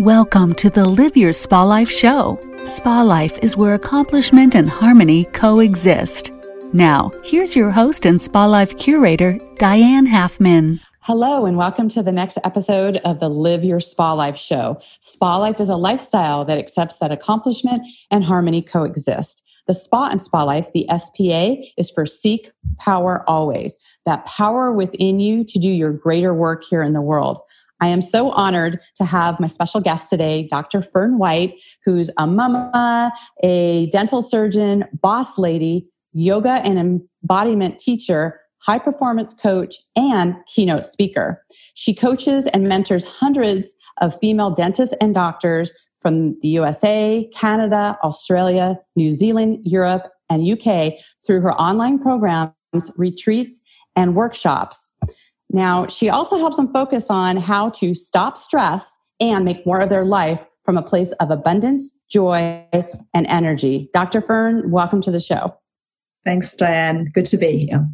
Welcome to the Live Your Spa Life show. Spa Life is where accomplishment and harmony coexist. Now, here's your host and Spa Life curator, Diane Halfman. Hello, and welcome to the next episode of the Live Your Spa Life show. Spa Life is a lifestyle that accepts that accomplishment and harmony coexist. The spa and spa life, the SPA, is for seek power always. That power within you to do your greater work here in the world. I am so honored to have my special guest today, Dr. Fern White, who's a mama, a dental surgeon, boss lady, yoga and embodiment teacher, high performance coach, and keynote speaker. She coaches and mentors hundreds of female dentists and doctors from the USA, Canada, Australia, New Zealand, Europe, and UK through her online programs, retreats, and workshops. Now, she also helps them focus on how to stop stress and make more of their life from a place of abundance, joy, and energy. Dr. Fern, welcome to the show. Thanks, Diane. Good to be here.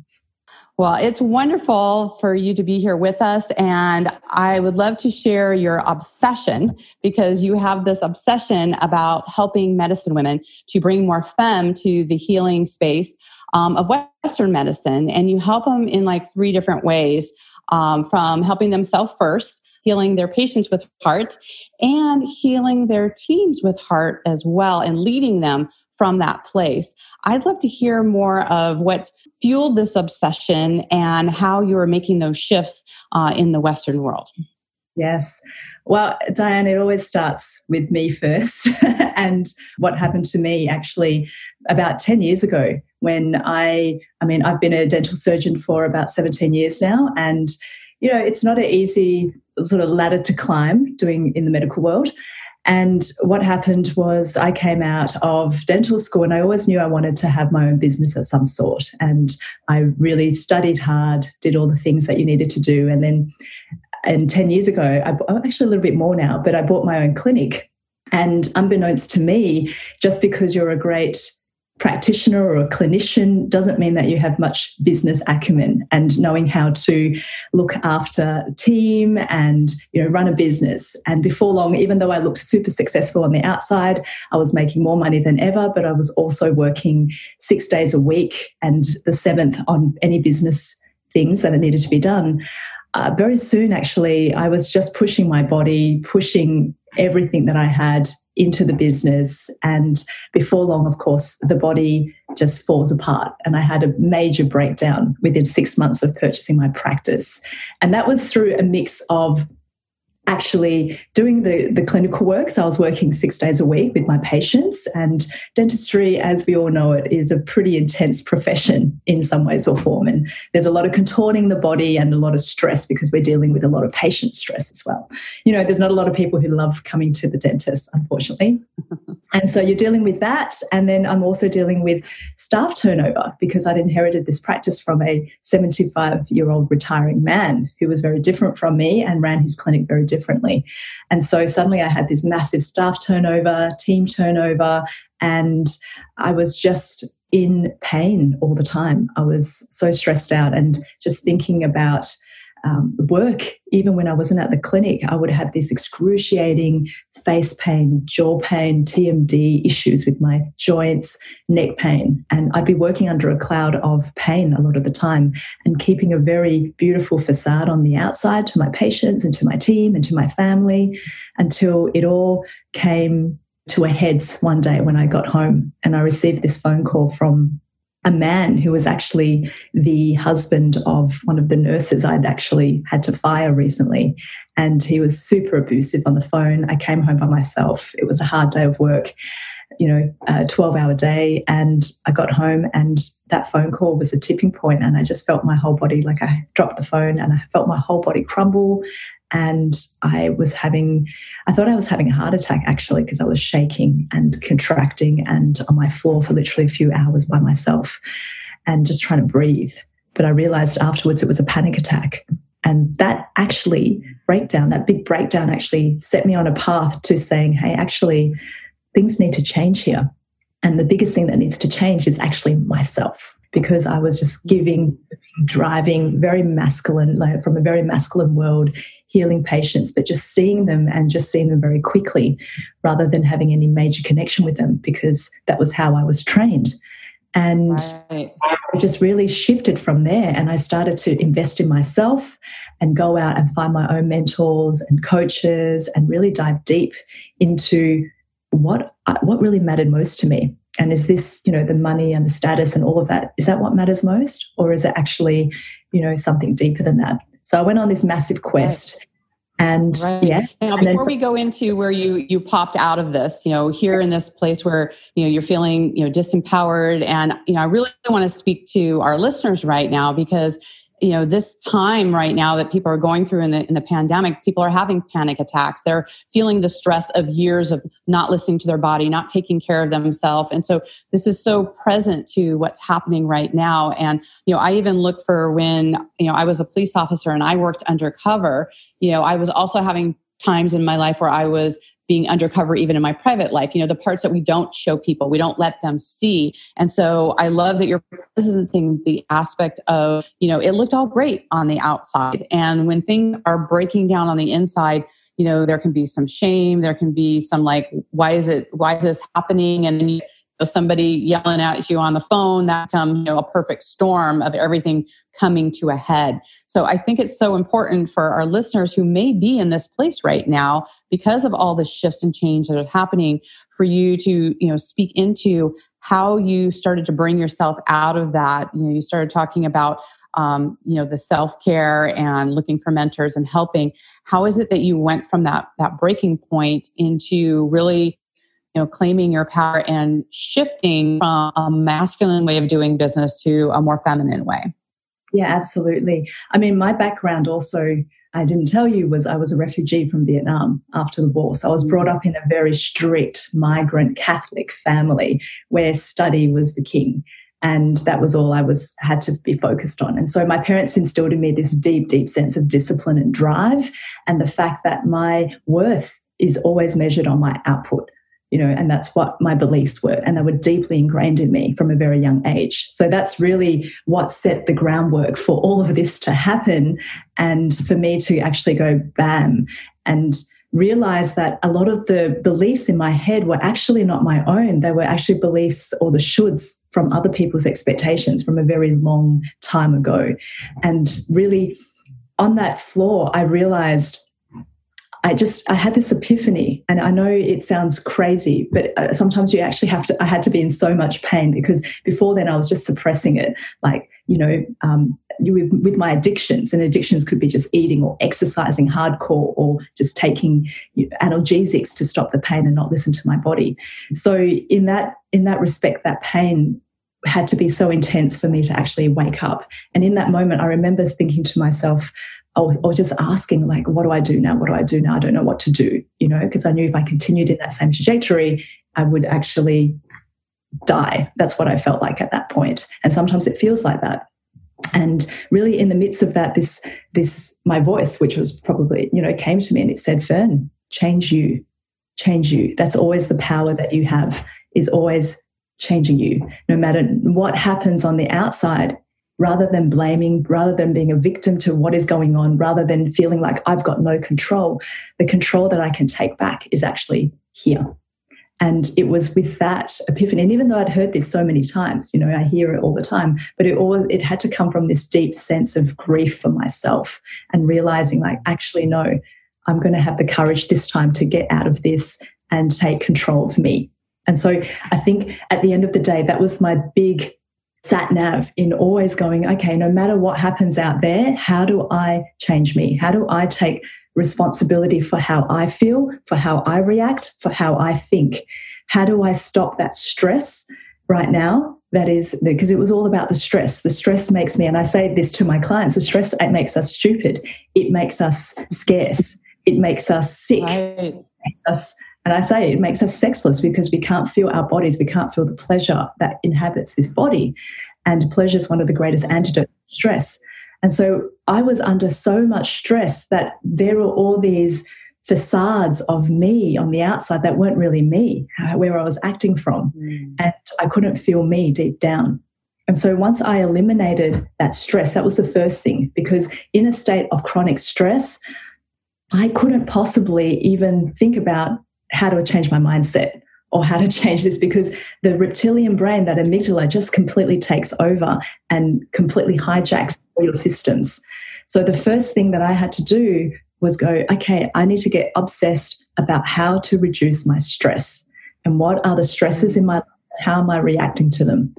Well, it's wonderful for you to be here with us. And I would love to share your obsession because you have this obsession about helping medicine women to bring more femme to the healing space um, of Western medicine. And you help them in like three different ways um, from helping themselves first, healing their patients with heart, and healing their teams with heart as well, and leading them from that place. I'd love to hear more of what fueled this obsession and how you are making those shifts uh, in the Western world. Yes. Well, Diane, it always starts with me first. and what happened to me actually about 10 years ago when I, I mean, I've been a dental surgeon for about 17 years now. And, you know, it's not an easy sort of ladder to climb doing in the medical world. And what happened was I came out of dental school and I always knew I wanted to have my own business of some sort. And I really studied hard, did all the things that you needed to do. And then and 10 years ago, I, actually a little bit more now, but I bought my own clinic. And unbeknownst to me, just because you're a great practitioner or a clinician doesn't mean that you have much business acumen. And knowing how to look after a team and you know run a business. And before long even though i looked super successful on the outside i was making more money than ever but i was also working six days a week and the seventh on any business things that needed to be done uh, very soon, actually, I was just pushing my body, pushing everything that I had into the business. And before long, of course, the body just falls apart. And I had a major breakdown within six months of purchasing my practice. And that was through a mix of actually doing the, the clinical work. So I was working six days a week with my patients. And dentistry, as we all know it, is a pretty intense profession in some ways or form. And there's a lot of contorting the body and a lot of stress because we're dealing with a lot of patient stress as well. You know, there's not a lot of people who love coming to the dentist, unfortunately. and so you're dealing with that. And then I'm also dealing with staff turnover because I'd inherited this practice from a 75 year old retiring man who was very different from me and ran his clinic very differently differently. And so suddenly I had this massive staff turnover, team turnover, and I was just in pain all the time. I was so stressed out and just thinking about um, work, even when I wasn't at the clinic, I would have this excruciating face pain, jaw pain, TMD issues with my joints, neck pain. And I'd be working under a cloud of pain a lot of the time and keeping a very beautiful facade on the outside to my patients and to my team and to my family until it all came to a heads one day when I got home and I received this phone call from a man who was actually the husband of one of the nurses I'd actually had to fire recently. And he was super abusive on the phone. I came home by myself. It was a hard day of work, you know, a 12 hour day. And I got home and that phone call was a tipping point and I just felt my whole body like I dropped the phone and I felt my whole body crumble and I was having, I thought I was having a heart attack actually because I was shaking and contracting and on my floor for literally a few hours by myself and just trying to breathe. But I realized afterwards it was a panic attack. And that actually breakdown, that big breakdown actually set me on a path to saying, hey, actually, things need to change here. And the biggest thing that needs to change is actually myself because I was just giving, driving very masculine, like from a very masculine world healing patients, but just seeing them and just seeing them very quickly rather than having any major connection with them because that was how I was trained. And right. I just really shifted from there. And I started to invest in myself and go out and find my own mentors and coaches and really dive deep into what, what really mattered most to me. And is this, you know, the money and the status and all of that, is that what matters most? Or is it actually, you know, something deeper than that? So I went on this massive quest. Right and right. yeah now before then, we go into where you you popped out of this you know here in this place where you know you're feeling you know disempowered and you know i really want to speak to our listeners right now because you know this time right now that people are going through in the in the pandemic people are having panic attacks. They're feeling the stress of years of not listening to their body not taking care of themselves. And so this is so present to what's happening right now. And you know i even look for when you know i was a police officer and i worked undercover you know i was also having times in my life where i was being undercover even in my private life you know the parts that we don't show people we don't let them see. And so i love that you're presenting the aspect of you know it looked all great on the outside. And when things are breaking down on the inside you know there can be some shame there can be some like why is it why is this happening? And you somebody yelling at you on the phone that come, you know a perfect storm of everything coming to a head. So i think it's so important for our listeners who may be in this place right now because of all the shifts and change that are happening for you to you know speak into how you started to bring yourself out of that. You know you started talking about um, you know the self-care and looking for mentors and helping. How is it that you went from that that breaking point into really you know claiming your power and shifting from a masculine way of doing business to a more feminine way. Yeah absolutely. I mean my background also i didn't tell you was i was a refugee from vietnam after the war. So i was mm-hmm. brought up in a very strict migrant catholic family where study was the king and that was all I was had to be focused on. And so my parents instilled in me this deep, deep sense of discipline and drive, and the fact that my worth is always measured on my output you know, and that's what my beliefs were. And they were deeply ingrained in me from a very young age. So that's really what set the groundwork for all of this to happen and for me to actually go bam and realize that a lot of the beliefs in my head were actually not my own. They were actually beliefs or the shoulds from other people's expectations from a very long time ago. And really, on that floor, I realized I just I had this epiphany, and I know it sounds crazy, but uh, sometimes you actually have to. I had to be in so much pain because before then I was just suppressing it, like you know, um, with, with my addictions, and addictions could be just eating or exercising hardcore, or just taking you know, analgesics to stop the pain and not listen to my body. So in that in that respect, that pain had to be so intense for me to actually wake up. And in that moment, I remember thinking to myself, or, or just asking like what do i do now? What do i do now? I don't know what to do you know because i knew if i continued in that same trajectory i would actually die. That's what i felt like at that point. And sometimes it feels like that. And really in the midst of that this this my voice which was probably you know came to me and it said fern change you. Change you. That's always the power that you have is always changing you. No matter what happens on the outside rather than blaming, rather than being a victim to what is going on, rather than feeling like I've got no control, the control that I can take back is actually here. And it was with that epiphany. And even though I'd heard this so many times, you know, I hear it all the time, but it all it had to come from this deep sense of grief for myself and realizing like, actually, no, I'm going to have the courage this time to get out of this and take control of me. And so I think at the end of the day, that was my big sat nav in always going, okay, no matter what happens out there, how do I change me? How do I take responsibility for how I feel, for how I react, for how I think? How do I stop that stress right now? That is because it was all about the stress. The stress makes me, and I say this to my clients the stress it makes us stupid, it makes us scarce, it makes us sick, right. makes us and I say it makes us sexless because we can't feel our bodies, we can't feel the pleasure that inhabits this body. And pleasure is one of the greatest antidotes to stress. And so I was under so much stress that there were all these facades of me on the outside that weren't really me, where I was acting from. Mm. And I couldn't feel me deep down. And so once I eliminated that stress, that was the first thing, because in a state of chronic stress, I couldn't possibly even think about how to change my mindset or how to change this because the reptilian brain, that amygdala, just completely takes over and completely hijacks all your systems. So the first thing that I had to do was go, okay, I need to get obsessed about how to reduce my stress and what are the stresses in my life, how am I reacting to them?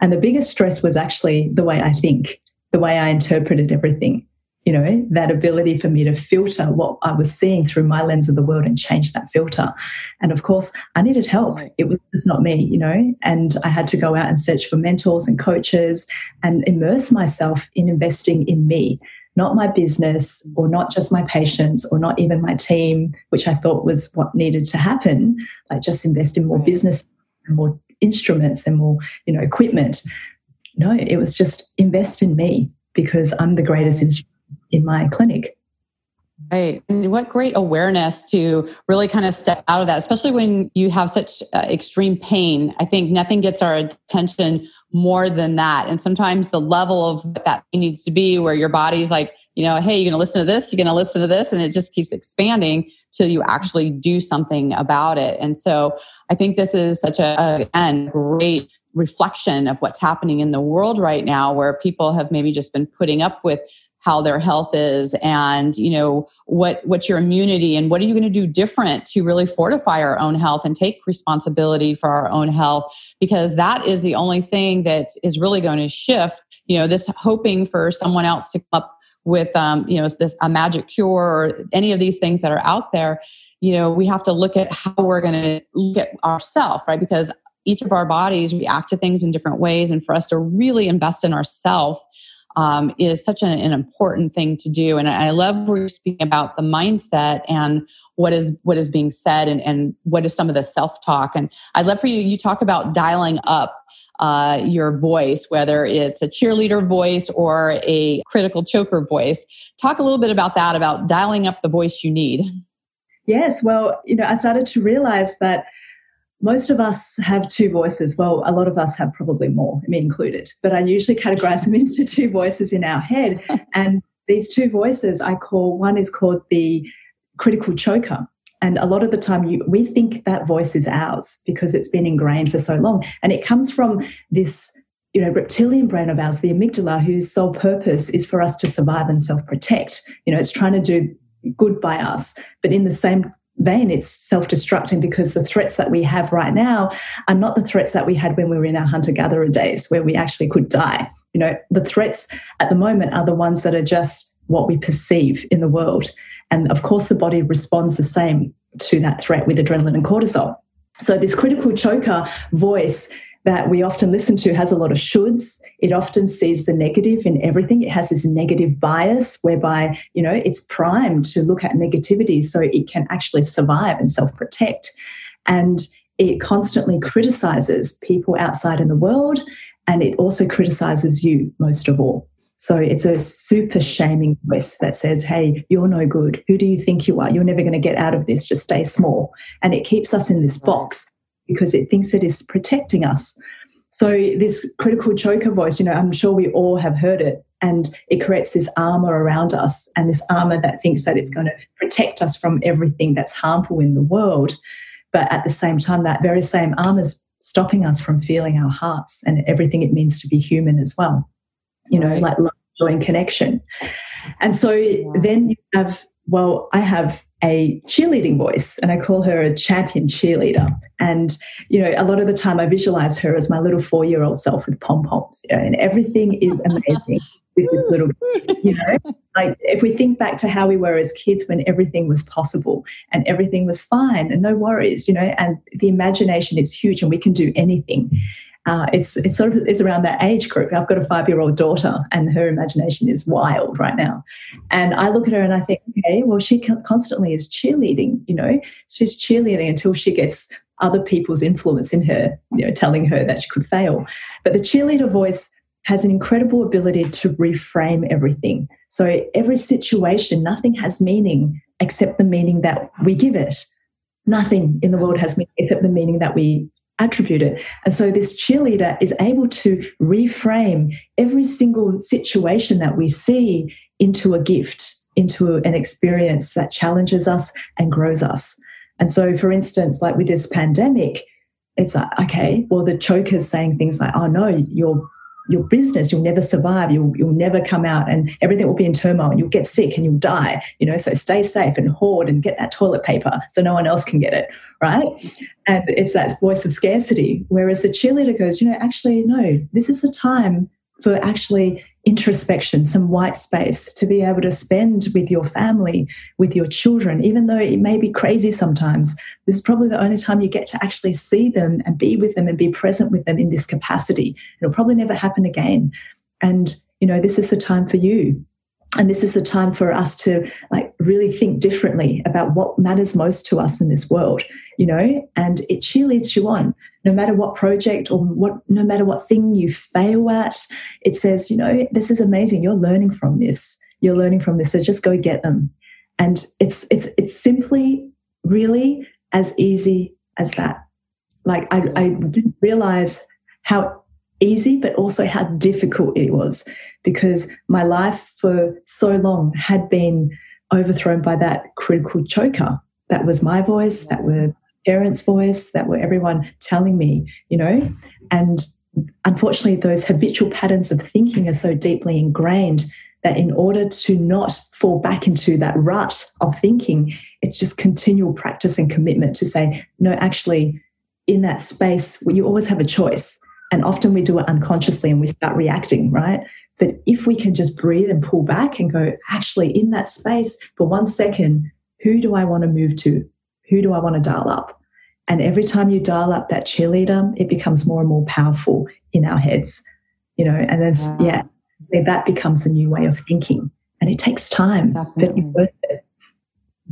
And the biggest stress was actually the way I think, the way I interpreted everything you know, that ability for me to filter what I was seeing through my lens of the world and change that filter. And of course, I needed help. It was just not me, you know, and I had to go out and search for mentors and coaches and immerse myself in investing in me, not my business or not just my patients or not even my team, which I thought was what needed to happen. Like just invest in more right. business and more instruments and more, you know, equipment. No, it was just invest in me because I'm the greatest instrument in my clinic. Right. And what great awareness to really kind of step out of that, especially when you have such uh, extreme pain. I think nothing gets our attention more than that. And sometimes the level of what that needs to be, where your body's like, you know, hey, you're going to listen to this, you're going to listen to this, and it just keeps expanding till you actually do something about it. And so I think this is such a, again, great reflection of what's happening in the world right now, where people have maybe just been putting up with how their health is and you know what what's your immunity and what are you going to do different to really fortify our own health and take responsibility for our own health? Because that is the only thing that is really going to shift you know this hoping for someone else to come up with um, you know this a magic cure or any of these things that are out there. You know we have to look at how we're going to look at ourselves right? Because each of our bodies react to things in different ways and for us to really invest in ourselves um, is such an, an, important thing to do. And I love where you're speaking about the mindset and what is what is being said and, and what is some of the self talk. And I'd love for you. You talk about dialing up. Uh, your voice, whether it's a cheerleader voice or a critical choker voice. Talk a little bit about that, about dialing up the voice you need. Yes, well, you know, I started to realize that most of us have two voices. Well, a lot of us have probably more, me included, but I usually categorize them into two voices in our head. And these two voices I call one is called the critical choker. And a lot of the time, you, we think that voice is ours because it's been ingrained for so long. And it comes from this you know, reptilian brain of ours, the amygdala, whose sole purpose is for us to survive and self protect. You know, it's trying to do good by us. But in the same vein, it's self destructing because the threats that we have right now are not the threats that we had when we were in our hunter gatherer days, where we actually could die. You know, the threats at the moment are the ones that are just what we perceive in the world. And of course, the body responds the same to that threat with adrenaline and cortisol. So, this critical choker voice that we often listen to has a lot of shoulds. It often sees the negative in everything. It has this negative bias whereby, you know, it's primed to look at negativity so it can actually survive and self protect. And it constantly criticizes people outside in the world and it also criticizes you most of all. So it's a super shaming voice that says, Hey, you're no good. Who do you think you are? You're never going to get out of this. Just stay small. And it keeps us in this box because it thinks it is protecting us. So, this critical choker voice, you know, I'm sure we all have heard it, and it creates this armor around us and this armor that thinks that it's going to protect us from everything that's harmful in the world. But at the same time, that very same armor is stopping us from feeling our hearts and everything it means to be human as well. You know, right. like love, joy, and connection. And so wow. then you have, well, I have a cheerleading voice and I call her a champion cheerleader. And, you know, a lot of the time I visualize her as my little four year old self with pom poms, you know, and everything is amazing with this little, you know, like if we think back to how we were as kids when everything was possible and everything was fine and no worries, you know, and the imagination is huge and we can do anything uh, it's it's sort of it's around that age group. I've got a five year old daughter, and her imagination is wild right now. And I look at her and I think, okay, well, she constantly is cheerleading. You know, she's cheerleading until she gets other people's influence in her, you know, telling her that she could fail. But the cheerleader voice has an incredible ability to reframe everything. So every situation, nothing has meaning except the meaning that we give it. Nothing in the world has meaning except the meaning that we attribute it. And so this cheerleader is able to reframe every single situation that we see into a gift into an experience that challenges us and grows us. And so, for instance, like with this pandemic, it's like, okay, well, the choker's saying things like, oh no, your your business, you'll never survive, you'll you'll never come out and everything will be in turmoil and you'll get sick and you'll die. You know, so stay safe and hoard and get that toilet paper so no one else can get it. Right. And it's that voice of scarcity. Whereas the cheerleader goes, you know, actually, no, this is the time for actually introspection, some white space to be able to spend with your family, with your children, even though it may be crazy sometimes. This is probably the only time you get to actually see them and be with them and be present with them in this capacity. It'll probably never happen again. And, you know, this is the time for you and this is the time for us to like really think differently about what matters most to us in this world you know? And it cheerleads you on. No matter what project or what no matter what thing you fail at it says you know this is amazing. You're learning from this. You're learning from this. So just go get them. And it's it's it's simply really as easy as that. Like i, I didn't realize how easy but also how difficult it was because my life for so long had been overthrown by that critical choker. That was my voice, that were parents' voice, that were everyone telling me, you know. And unfortunately, those habitual patterns of thinking are so deeply ingrained that in order to not fall back into that rut of thinking, it's just continual practice and commitment to say, no, actually, in that space, you always have a choice. And often we do it unconsciously and we start reacting, right? But if we can just breathe and pull back and go, actually, in that space for one second, who do I want to move to? Who do I want to dial up? And every time you dial up that cheerleader, it becomes more and more powerful in our heads, you know, and then, wow. yeah, that becomes a new way of thinking. And it takes time, Definitely. but it's worth it.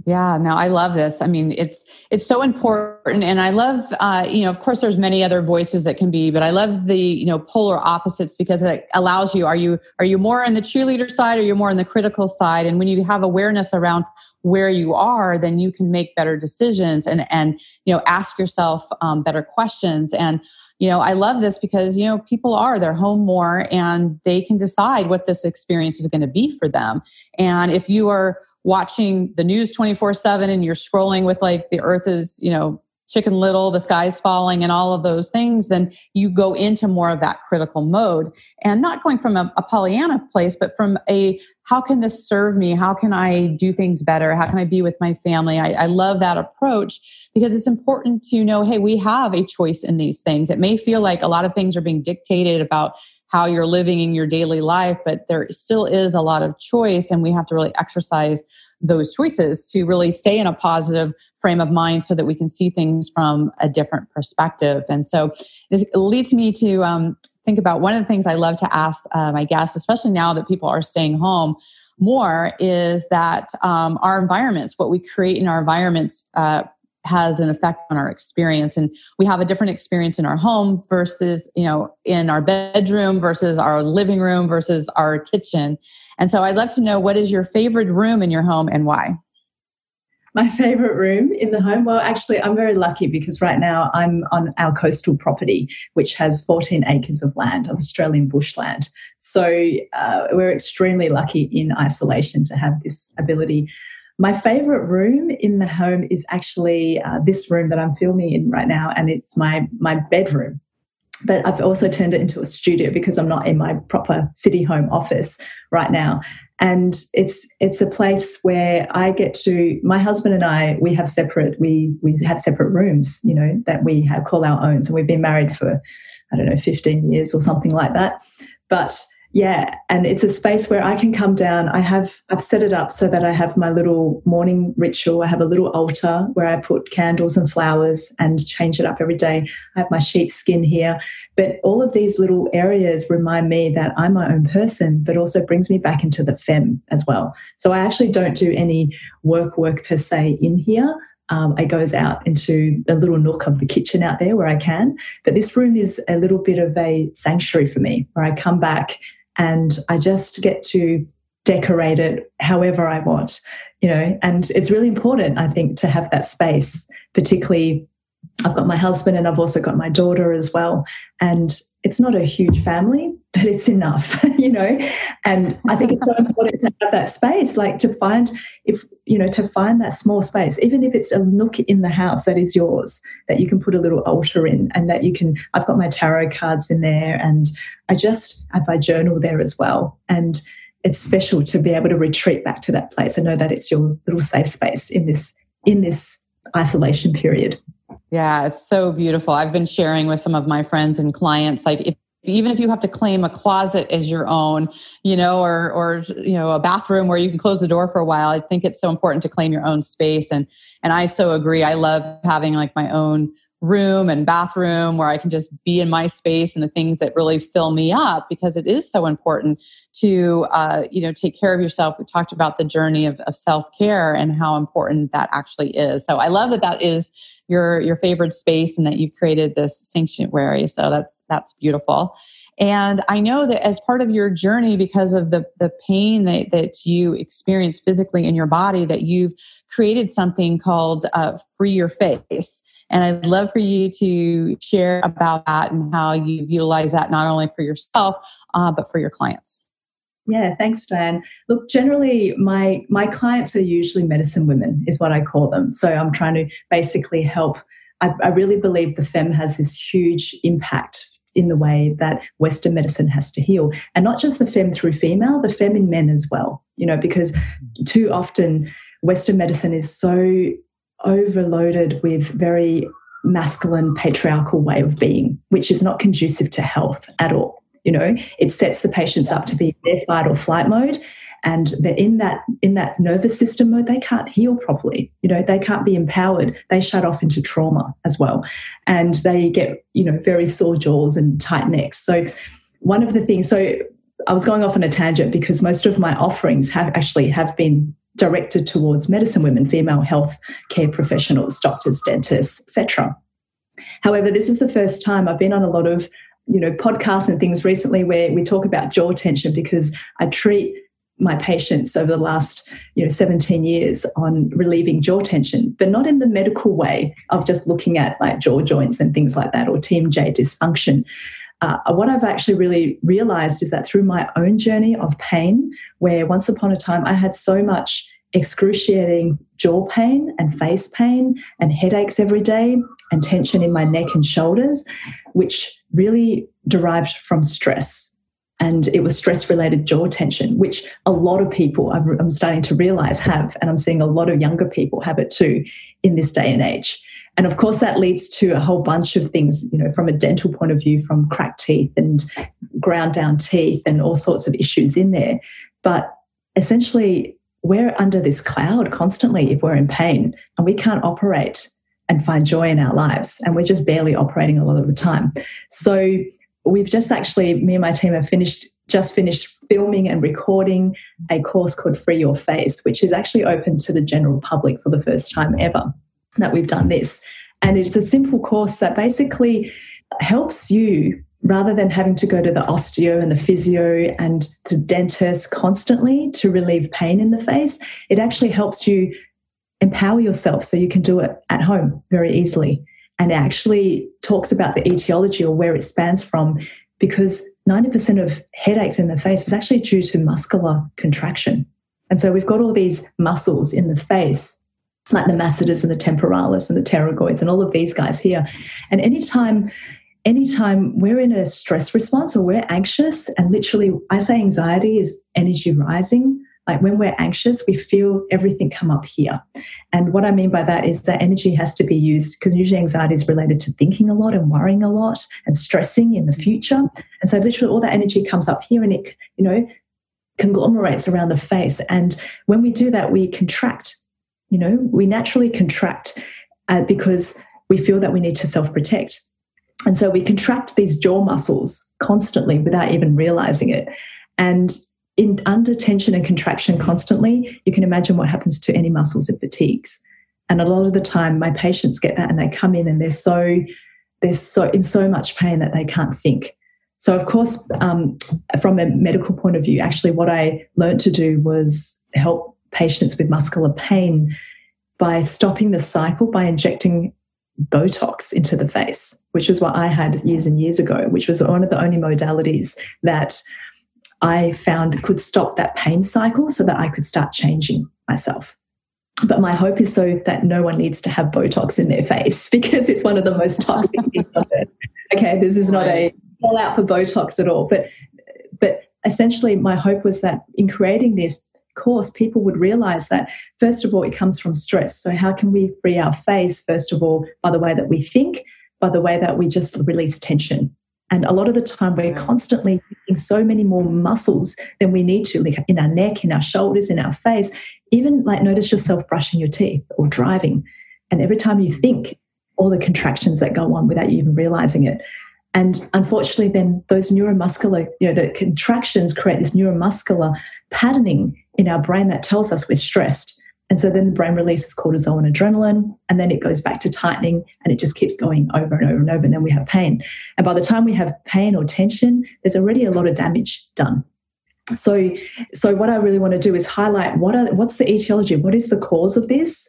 Yeah, no, I love this. I mean, it's it's so important, and I love, uh, you know, of course, there's many other voices that can be, but I love the you know polar opposites because it allows you. Are you are you more on the cheerleader side, or you're more on the critical side? And when you have awareness around where you are, then you can make better decisions and and you know ask yourself um, better questions. And you know, I love this because you know people are they're home more, and they can decide what this experience is going to be for them. And if you are watching the news 24 7 and you're scrolling with like the earth is, you know, chicken little, the sky's falling, and all of those things, then you go into more of that critical mode. And not going from a, a, Pollyanna place, but from a how can this serve me? How can I do things better? How can I be with my family? I, I love that approach because it's important to know hey, we have a choice in these things. It may feel like a lot of things are being dictated about how you're living in your daily life, but there still is a lot of choice, and we have to really exercise those choices to really stay in a positive frame of mind so that we can see things from a different perspective. And so it leads me to um, think about one of the things I love to ask uh, my guests, especially now that people are staying home more, is that um, our environments, what we create in our environments, uh, has an effect on our experience. And we have a different experience in our home versus you know in our bedroom versus our living room versus our kitchen. And so i'd love to know what is your favorite room in your home and why? My favorite room in the home? Well actually i'm very lucky because right now i'm on our coastal property which has 14 acres of land of australian bushland. So uh, we're extremely lucky in isolation to have this ability my favorite room in the home is actually uh, this room that I'm filming in right now, and it's my my bedroom. But I've also turned it into a studio because I'm not in my proper city home office right now. And it's it's a place where I get to. My husband and I we have separate we we have separate rooms, you know, that we have call our own. So we've been married for I don't know 15 years or something like that. But yeah and it's a space where i can come down. I have i've set it up so that i have my little morning ritual. I have a little altar where i put candles and flowers and change it up every day. I have my sheepskin here. But all of these little areas remind me that i'm my own person but also brings me back into the fem as well. So i actually don't do any work work per se in here. Um, it goes out into a little nook of the kitchen out there where I can. But this room is a little bit of a sanctuary for me where I come back and I just get to decorate it however I want, you know. And it's really important, I think, to have that space, particularly. I've got my husband and I've also got my daughter as well. And it's not a huge family, but it's enough, you know. And I think it's so important to have that space, like to find if you know to find that small space, even if it's a nook in the house that is yours, that you can put a little altar in, and that you can. I've got my tarot cards in there, and I just have my journal there as well, and it's special to be able to retreat back to that place and know that it's your little safe space in this in this isolation period. Yeah, it's so beautiful. I've been sharing with some of my friends and clients like if even if you have to claim a closet as your own, you know, or or you know, a bathroom where you can close the door for a while, I think it's so important to claim your own space and and I so agree. I love having like my own room and bathroom where I can just be in my space and the things that really fill me up because it is so important to uh, you know take care of yourself. We talked about the journey of, of self care and how important that actually is. So I love that that is your your favorite space and that you've created this sanctuary. So that's that's beautiful. And I know that as part of your journey, because of the, the pain that, that you experience physically in your body, that you've created something called uh, Free Your Face. And I'd love for you to share about that and how you utilize that not only for yourself, uh, but for your clients. Yeah, thanks, Diane. Look, generally, my my clients are usually medicine women, is what I call them. So I'm trying to basically help. I, I really believe the fem has this huge impact in the way that Western medicine has to heal, and not just the fem through female, the fem in men as well. You know, because too often Western medicine is so overloaded with very masculine patriarchal way of being, which is not conducive to health at all. You know, it sets the patients up to be in their fight or flight mode. And they're in that in that nervous system mode, they can't heal properly. You know, they can't be empowered. They shut off into trauma as well. And they get, you know, very sore jaws and tight necks. So one of the things, so I was going off on a tangent because most of my offerings have actually have been directed towards medicine women, female health care professionals, doctors, dentists, etc. However, this is the first time I've been on a lot of you know podcasts and things recently where we talk about jaw tension because I treat my patients over the last you know 17 years on relieving jaw tension but not in the medical way of just looking at like jaw joints and things like that or TMJ dysfunction. Uh, what I've actually really realized is that through my own journey of pain, where once upon a time I had so much excruciating jaw pain and face pain and headaches every day and tension in my neck and shoulders, which really derived from stress. And it was stress related jaw tension, which a lot of people I'm starting to realize have. And I'm seeing a lot of younger people have it too in this day and age. And of course, that leads to a whole bunch of things, you know, from a dental point of view, from cracked teeth and ground down teeth and all sorts of issues in there. But essentially, we're under this cloud constantly if we're in pain and we can't operate and find joy in our lives. And we're just barely operating a lot of the time. So we've just actually, me and my team have finished, just finished filming and recording a course called Free Your Face, which is actually open to the general public for the first time ever that we've done this. And it's a simple course that basically helps you rather than having to go to the osteo and the physio and the dentist constantly to relieve pain in the face, it actually helps you empower yourself so you can do it at home very easily. And it actually talks about the etiology or where it spans from because 90% of headaches in the face is actually due to muscular contraction. And so we've got all these muscles in the face like the masseters and the temporalis and the pterygoids and all of these guys here. And anytime anytime we're in a stress response or we're anxious, and literally I say anxiety is energy rising. Like when we're anxious, we feel everything come up here. And what I mean by that is that energy has to be used because usually anxiety is related to thinking a lot and worrying a lot and stressing in the future. And so literally all that energy comes up here and it, you know, conglomerates around the face. And when we do that, we contract you know, we naturally contract uh, because we feel that we need to self protect. And so we contract these jaw muscles constantly without even realizing it. And in under tension and contraction constantly, you can imagine what happens to any muscles it fatigues. And a lot of the time, my patients get that and they come in and they're so they're so in so much pain that they can't think. So, of course, um, from a medical point of view, actually, what I learned to do was help patients with muscular pain by stopping the cycle by injecting Botox into the face, which was what I had years and years ago, which was one of the only modalities that I found could stop that pain cycle so that I could start changing myself. But my hope is so that no one needs to have Botox in their face because it's one of the most toxic things on earth. Okay, this is not a call out for Botox at all. But but essentially my hope was that in creating this course, people would realize that, first of all, it comes from stress. So, how can we free our face, first of all, by the way that we think, by the way that we just release tension? And a lot of the time, we're constantly using so many more muscles than we need to, like in our neck, in our shoulders, in our face. Even like notice yourself brushing your teeth or driving. And every time you think, all the contractions that go on without you even realizing it. And unfortunately, then those neuromuscular, you know, the contractions create this neuromuscular patterning in our brain that tells us we're stressed. And so then the brain releases cortisol and adrenaline, and then it goes back to tightening and it just keeps going over and over and over. And then we have pain. And by the time we have pain or tension, there's already a lot of damage done. So, so what I really want to do is highlight what are what's the etiology, what is the cause of this,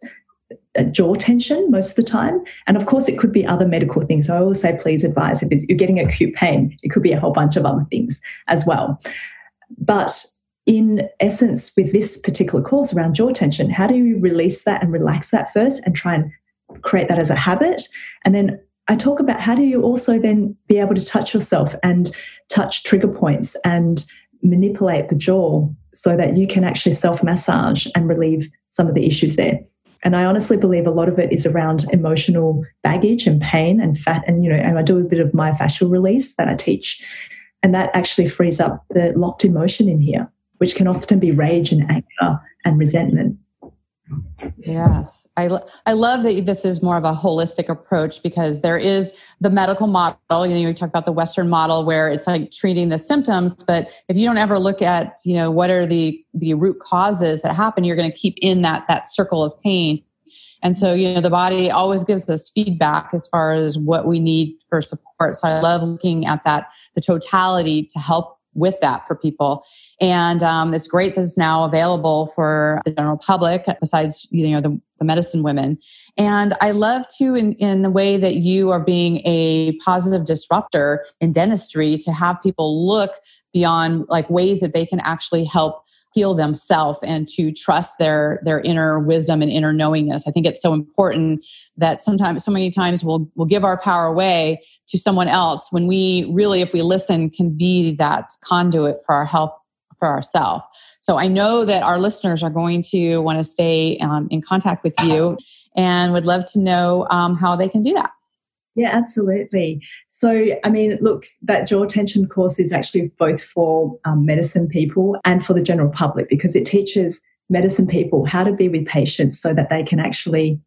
uh, jaw tension most of the time. And of course, it could be other medical things. I always say, please advise if you're getting acute pain, it could be a whole bunch of other things as well. But in essence, with this particular course around jaw tension, how do you release that and relax that first and try and create that as a habit? And then I talk about how do you also then be able to touch yourself and touch trigger points and manipulate the jaw so that you can actually self massage and relieve some of the issues there. And I honestly believe a lot of it is around emotional baggage and pain and fat. And, you know, and I do a bit of myofascial release that I teach. And that actually frees up the locked emotion in here, which can often be rage and anger and resentment. Yes. I, I love that this is more of a holistic approach because there is the medical model. You know, you talk about the Western model where it's like treating the symptoms, but if you don't ever look at, you know, what are the the root causes that happen, you're going to keep in that that circle of pain. And so, you know, the body always gives us feedback as far as what we need for support. So I love looking at that, the totality to help with that for people. And um, it's great that it's now available for the general public, besides you know the, the medicine women. And I love to, in, in the way that you are being a positive disruptor in dentistry, to have people look beyond like ways that they can actually help heal themselves and to trust their their inner wisdom and inner knowingness. I think it's so important that sometimes so many times we'll we'll give our power away to someone else when we really if we listen can be that conduit for our health for ourselves. So I know that our listeners are going to want to stay um, in contact with you and would love to know um, how they can do that. Yeah, absolutely. So, I mean, look, that jaw tension course is actually both for um, medicine people and for the general public because it teaches medicine people how to be with patients so that they can actually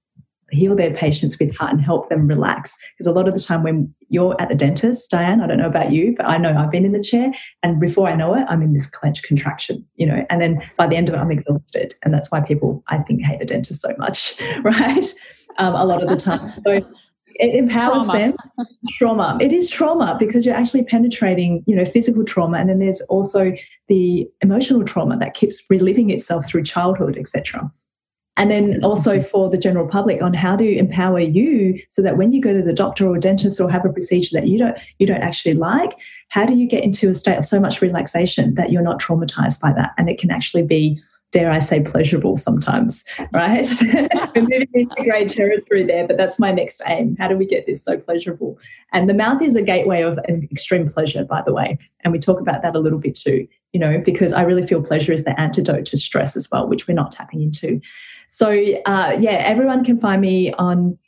heal their patients with heart and help them relax. Because a lot of the time when you're at the dentist, Diane, I don't know about you, but I know I've been in the chair and before I know it, I'm in this clench contraction, you know, and then by the end of it, I'm exhausted. And that's why people, I think, hate the dentist so much, right? Um, a lot of the time. So it empowers trauma. them. trauma. It is trauma because you're actually penetrating, you know, physical trauma. And then there's also the emotional trauma that keeps reliving itself through childhood, etc and then mm-hmm. also for the general public on how to empower you so that when you go to the doctor or dentist or have a procedure that you don't you don't actually like how do you get into a state of so much relaxation that you're not traumatized by that and it can actually be dare I say, pleasurable sometimes, right? We're moving into great territory there, but that's my next aim. How do we get this so pleasurable? And the mouth is a gateway of extreme pleasure, by the way. And we talk about that a little bit too, you know, because I really feel pleasure is the antidote to stress as well, which we're not tapping into. So, uh, yeah, everyone can find me on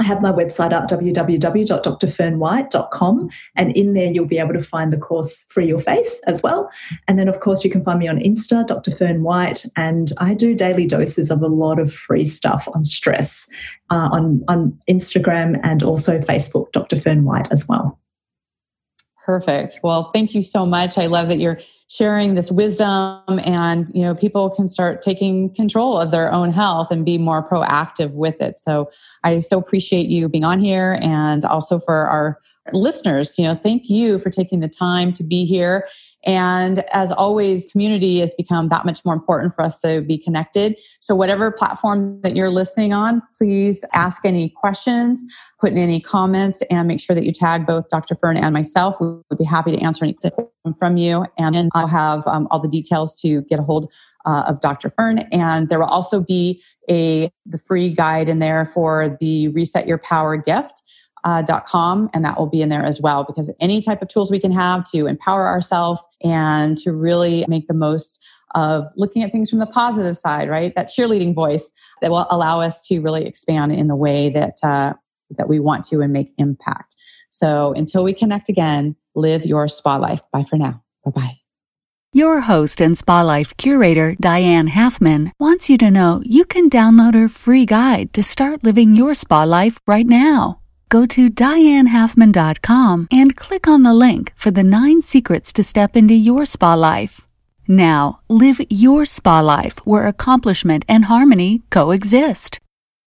I have my website up, www.drfernwhite.com. And in there, you'll be able to find the course Free Your Face as well. And then, of course, you can find me on Insta, Dr. Fern White. And I do daily doses of a lot of free stuff on stress uh, on, on Instagram and also Facebook, Dr. Fern White as well. Perfect. Well, thank you so much. I love that you're sharing this wisdom and you know people can start taking control of their own health and be more proactive with it. So I so appreciate you being on here and also for our listeners, you know, thank you for taking the time to be here And as always, community has become that much more important for us to be connected. So, whatever platform that you're listening on, please ask any questions, put in any comments, and make sure that you tag both Dr. Fern and myself. We would be happy to answer any from you. And I'll have um, all the details to get a hold uh, of Dr. Fern. And there will also be a the free guide in there for the Reset Your Power gift uh, .com, and that will be in there as well because any type of tools we can have to empower ourselves and to really make the most of looking at things from the positive side, right? That cheerleading voice that will allow us to really expand in the way that uh, that we want to and make impact. So until we connect again, live your spa life. Bye for now. Bye bye. Your host and Spa Life curator, Diane Halfman, wants you to know you can download her free guide to start living your spa life right now go to dianehalfman.com and click on the link for the nine secrets to step into your spa life. Now, live your spa life where accomplishment and harmony coexist.